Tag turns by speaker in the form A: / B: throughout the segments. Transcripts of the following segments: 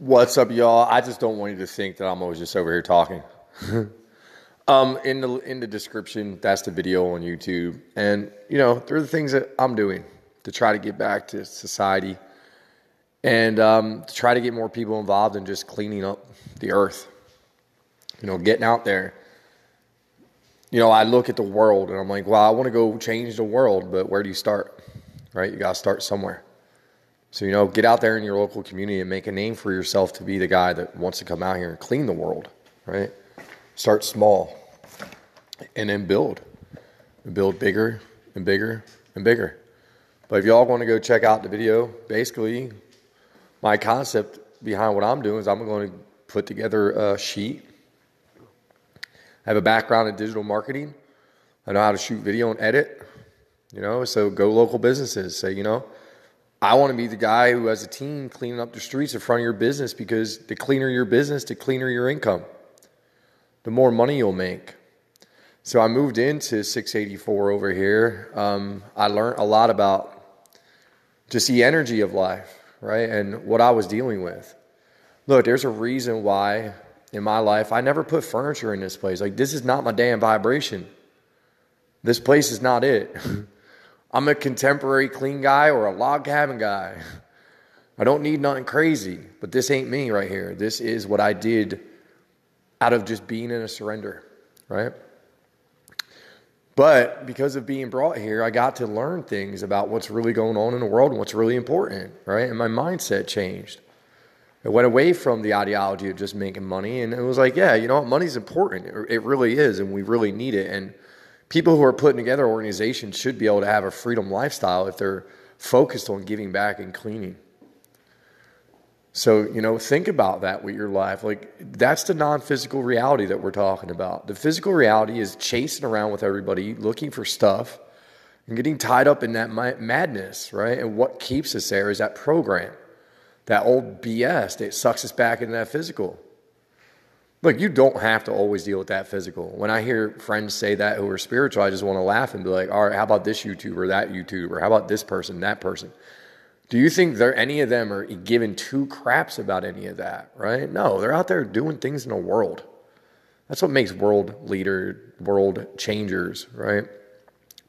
A: What's up, y'all? I just don't want you to think that I'm always just over here talking. um, in the in the description, that's the video on YouTube, and you know, there are the things that I'm doing to try to get back to society, and um, to try to get more people involved in just cleaning up the earth. You know, getting out there. You know, I look at the world and I'm like, well, I want to go change the world, but where do you start? Right? You got to start somewhere. So, you know, get out there in your local community and make a name for yourself to be the guy that wants to come out here and clean the world, right? Start small and then build. Build bigger and bigger and bigger. But if y'all want to go check out the video, basically, my concept behind what I'm doing is I'm going to put together a sheet. I have a background in digital marketing. I know how to shoot video and edit, you know, so go local businesses. Say, you know, I want to be the guy who has a team cleaning up the streets in front of your business because the cleaner your business, the cleaner your income, the more money you'll make. So I moved into 684 over here. Um, I learned a lot about just the energy of life, right? And what I was dealing with. Look, there's a reason why in my life I never put furniture in this place. Like, this is not my damn vibration. This place is not it. I'm a contemporary clean guy or a log cabin guy. I don't need nothing crazy, but this ain't me right here. This is what I did out of just being in a surrender, right? But because of being brought here, I got to learn things about what's really going on in the world and what's really important, right? And my mindset changed. It went away from the ideology of just making money, and it was like, yeah, you know what? Money's important. It really is, and we really need it. And people who are putting together organizations should be able to have a freedom lifestyle if they're focused on giving back and cleaning. So, you know, think about that with your life. Like, that's the non physical reality that we're talking about. The physical reality is chasing around with everybody, looking for stuff, and getting tied up in that madness, right? And what keeps us there is that program, that old BS that sucks us back into that physical. Look, you don't have to always deal with that physical. When I hear friends say that who are spiritual, I just want to laugh and be like, all right, how about this YouTuber, that YouTuber? How about this person, that person? Do you think there any of them are giving two craps about any of that, right? No, they're out there doing things in the world. That's what makes world leader, world changers, right?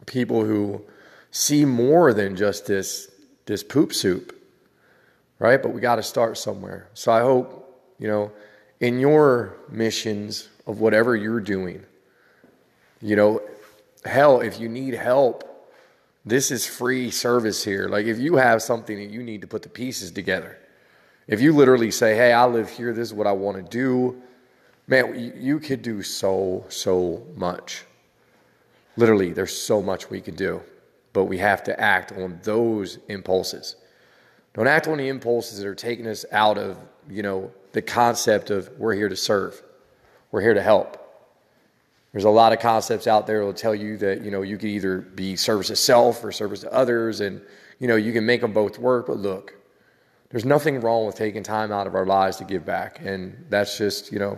A: People who see more than just this this poop soup, right? But we got to start somewhere. So I hope, you know, in your missions of whatever you're doing. You know, hell, if you need help, this is free service here. Like if you have something that you need to put the pieces together, if you literally say, hey, I live here, this is what I want to do, man, you could do so, so much. Literally, there's so much we can do, but we have to act on those impulses. Don't act on the impulses that are taking us out of, you know, the concept of we're here to serve, we're here to help. There's a lot of concepts out there that will tell you that you know you can either be service to self or service to others, and you know you can make them both work. But look, there's nothing wrong with taking time out of our lives to give back, and that's just you know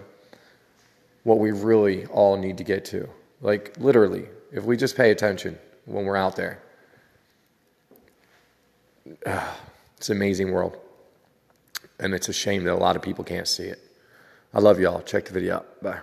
A: what we really all need to get to. Like literally, if we just pay attention when we're out there, it's an amazing world. And it's a shame that a lot of people can't see it. I love y'all. Check the video out. Bye.